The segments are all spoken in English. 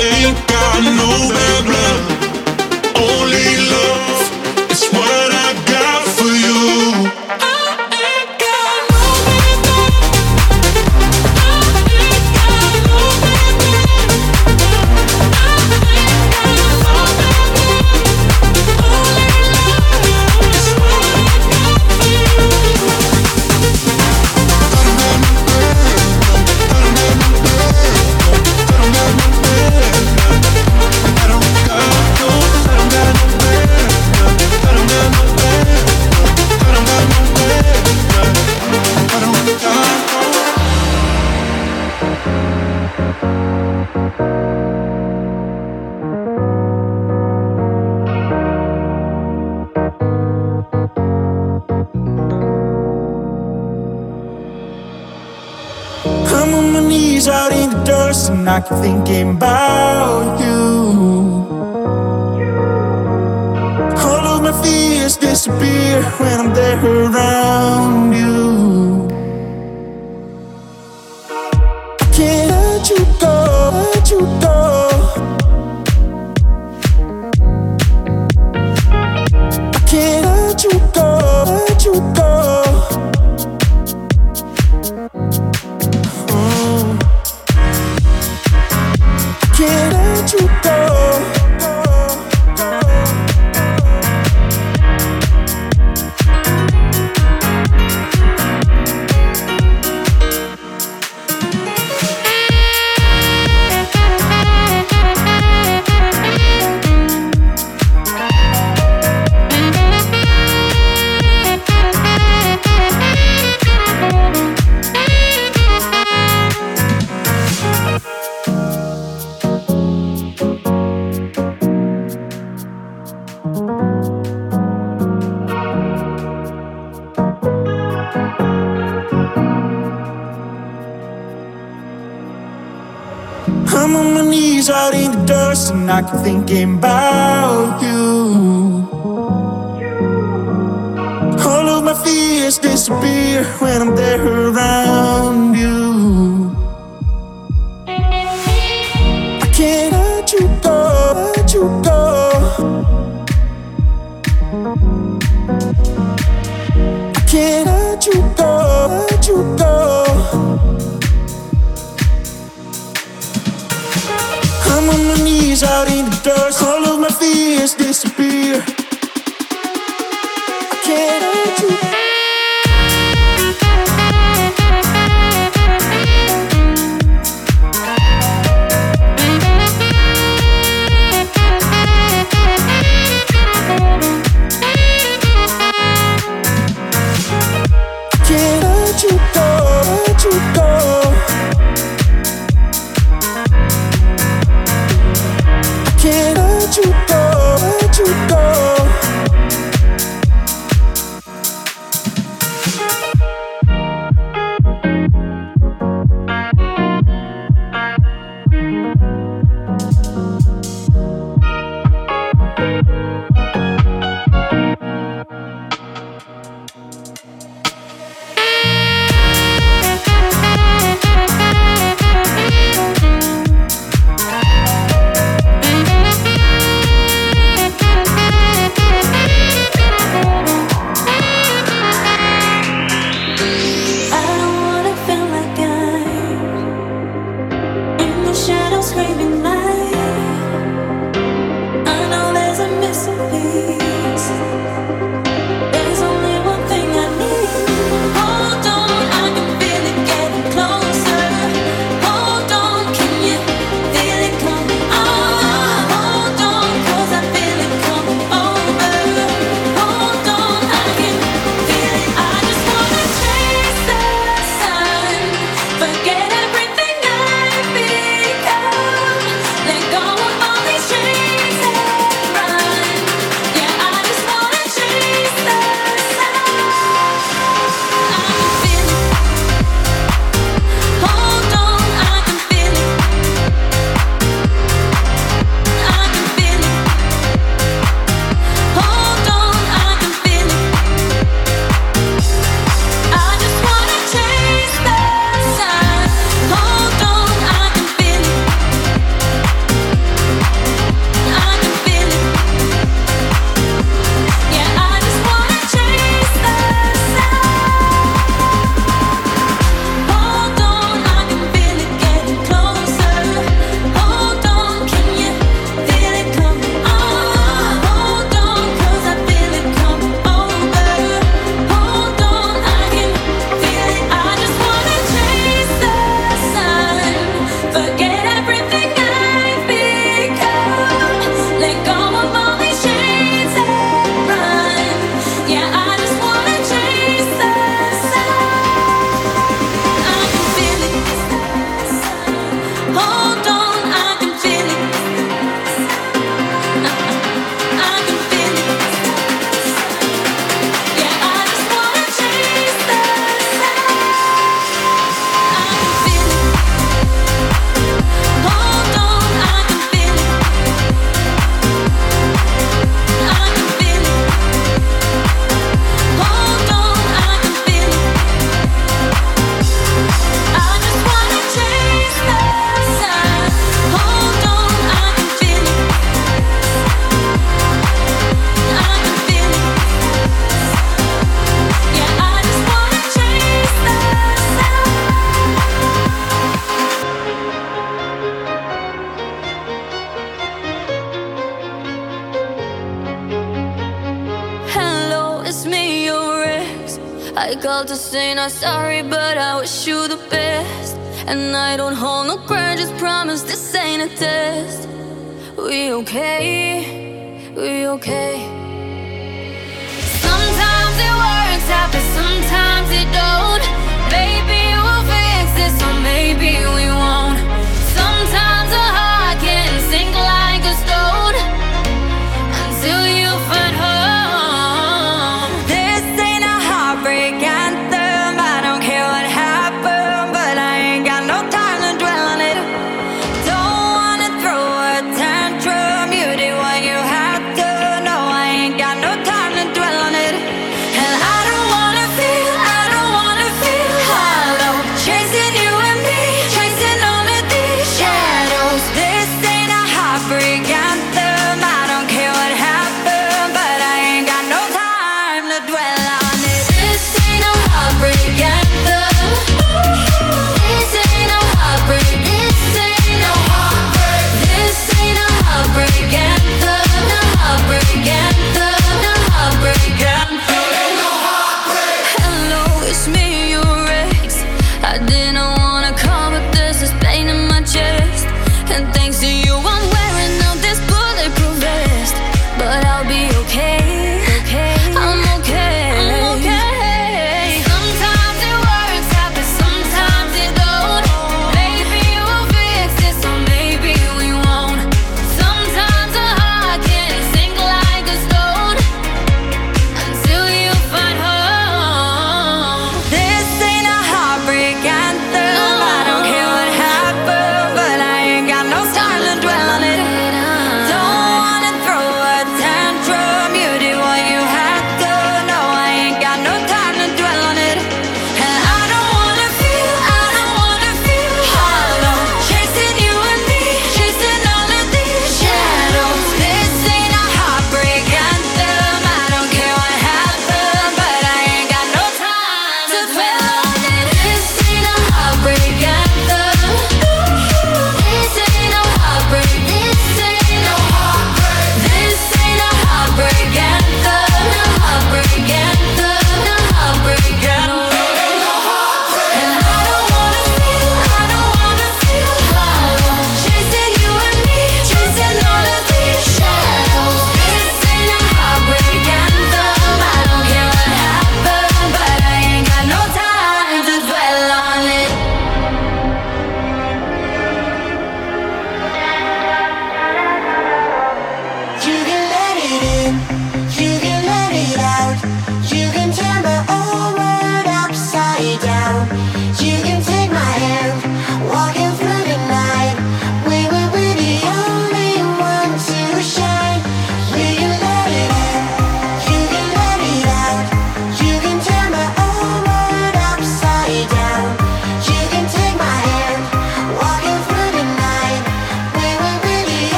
ain't got no bad blood, only love. I thinking about I keep thinking about you. All of my fears disappear when I'm there around. out in the dirt. So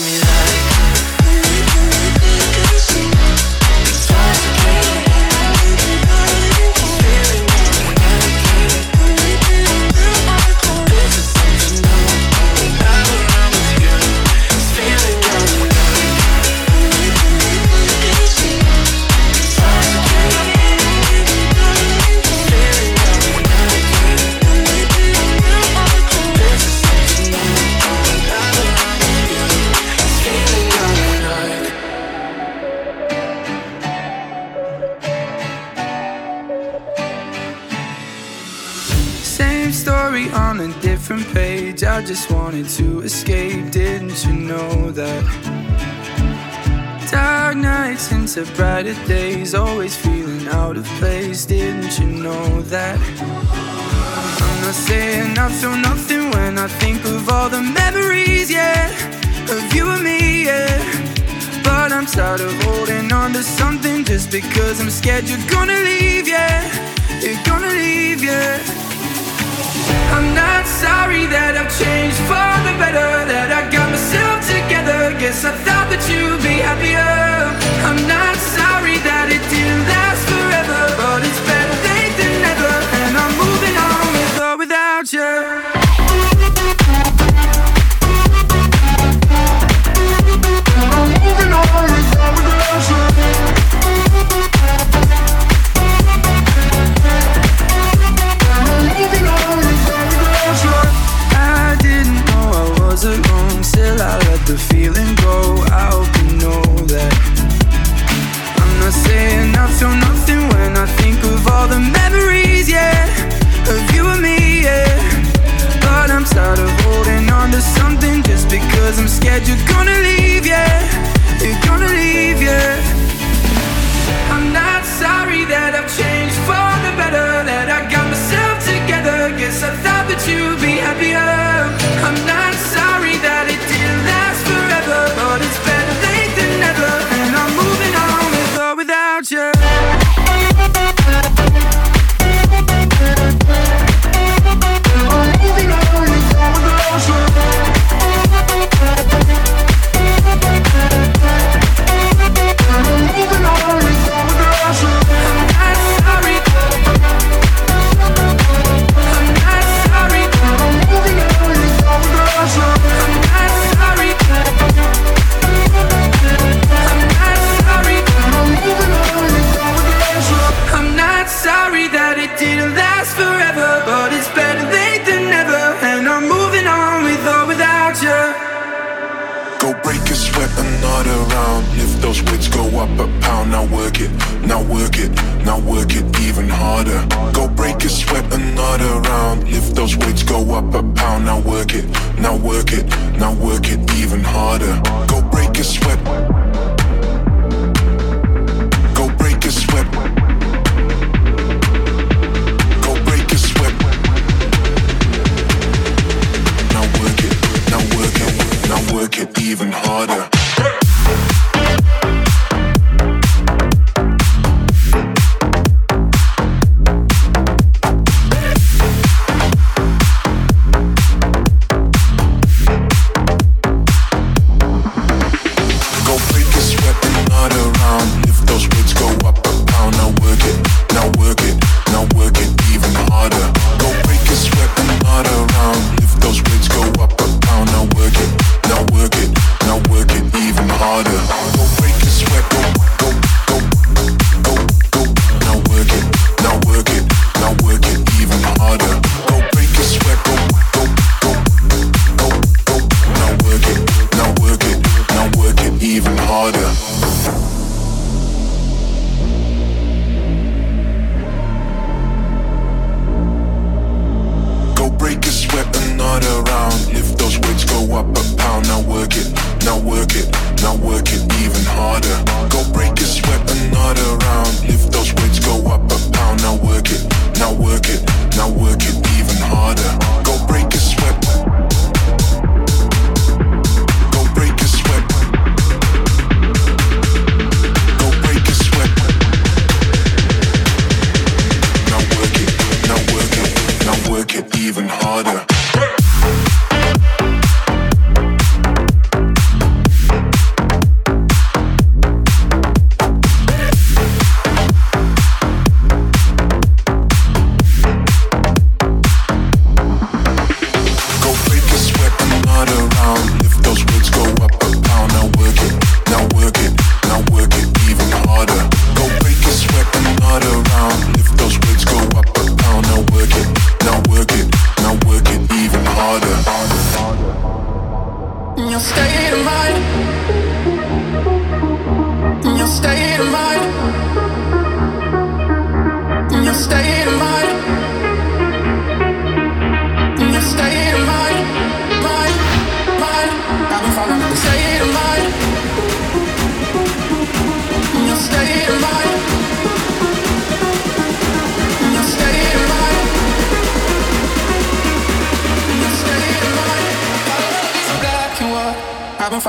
me. because I'm scared you're gonna leave, yeah. You're gonna leave, yeah. I'm not sorry that I've changed for the better, that I got myself together. Guess I thought that you'd be happier. I'm not sorry that it didn't last. so nothing when I think of all the memories, yeah, of you and me, yeah. But I'm tired of holding on to something just because I'm scared you're gonna leave, yeah. You're gonna leave, yeah. I'm not sorry that I've changed for the better, that I got myself together. Guess I thought that you'd be happier. I'm not.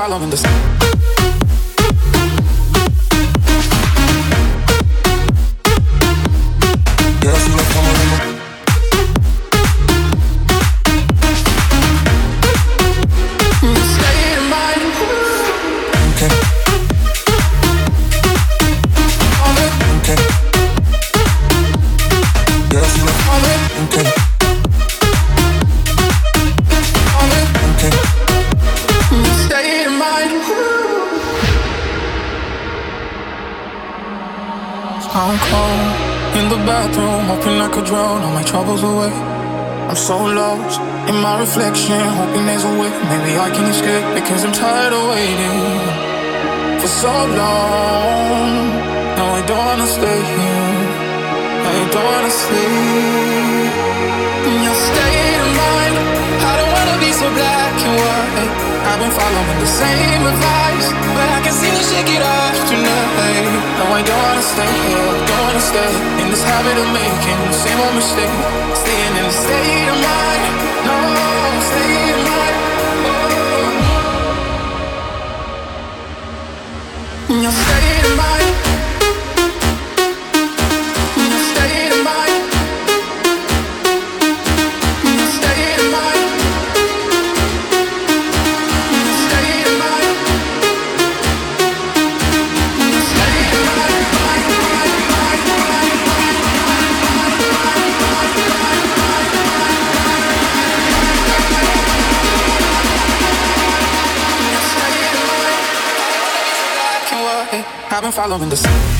following the sun. Cause I'm tired of waiting for so long. No, I don't wanna stay here. I don't wanna sleep. In your state of mind, I don't wanna be so black and white. I've been following the same advice, but I can seem to shake it off tonight. No, I don't wanna stay here. Don't wanna stay in this habit of making the same old mistake. Staying in a state of mind. Your face in the sun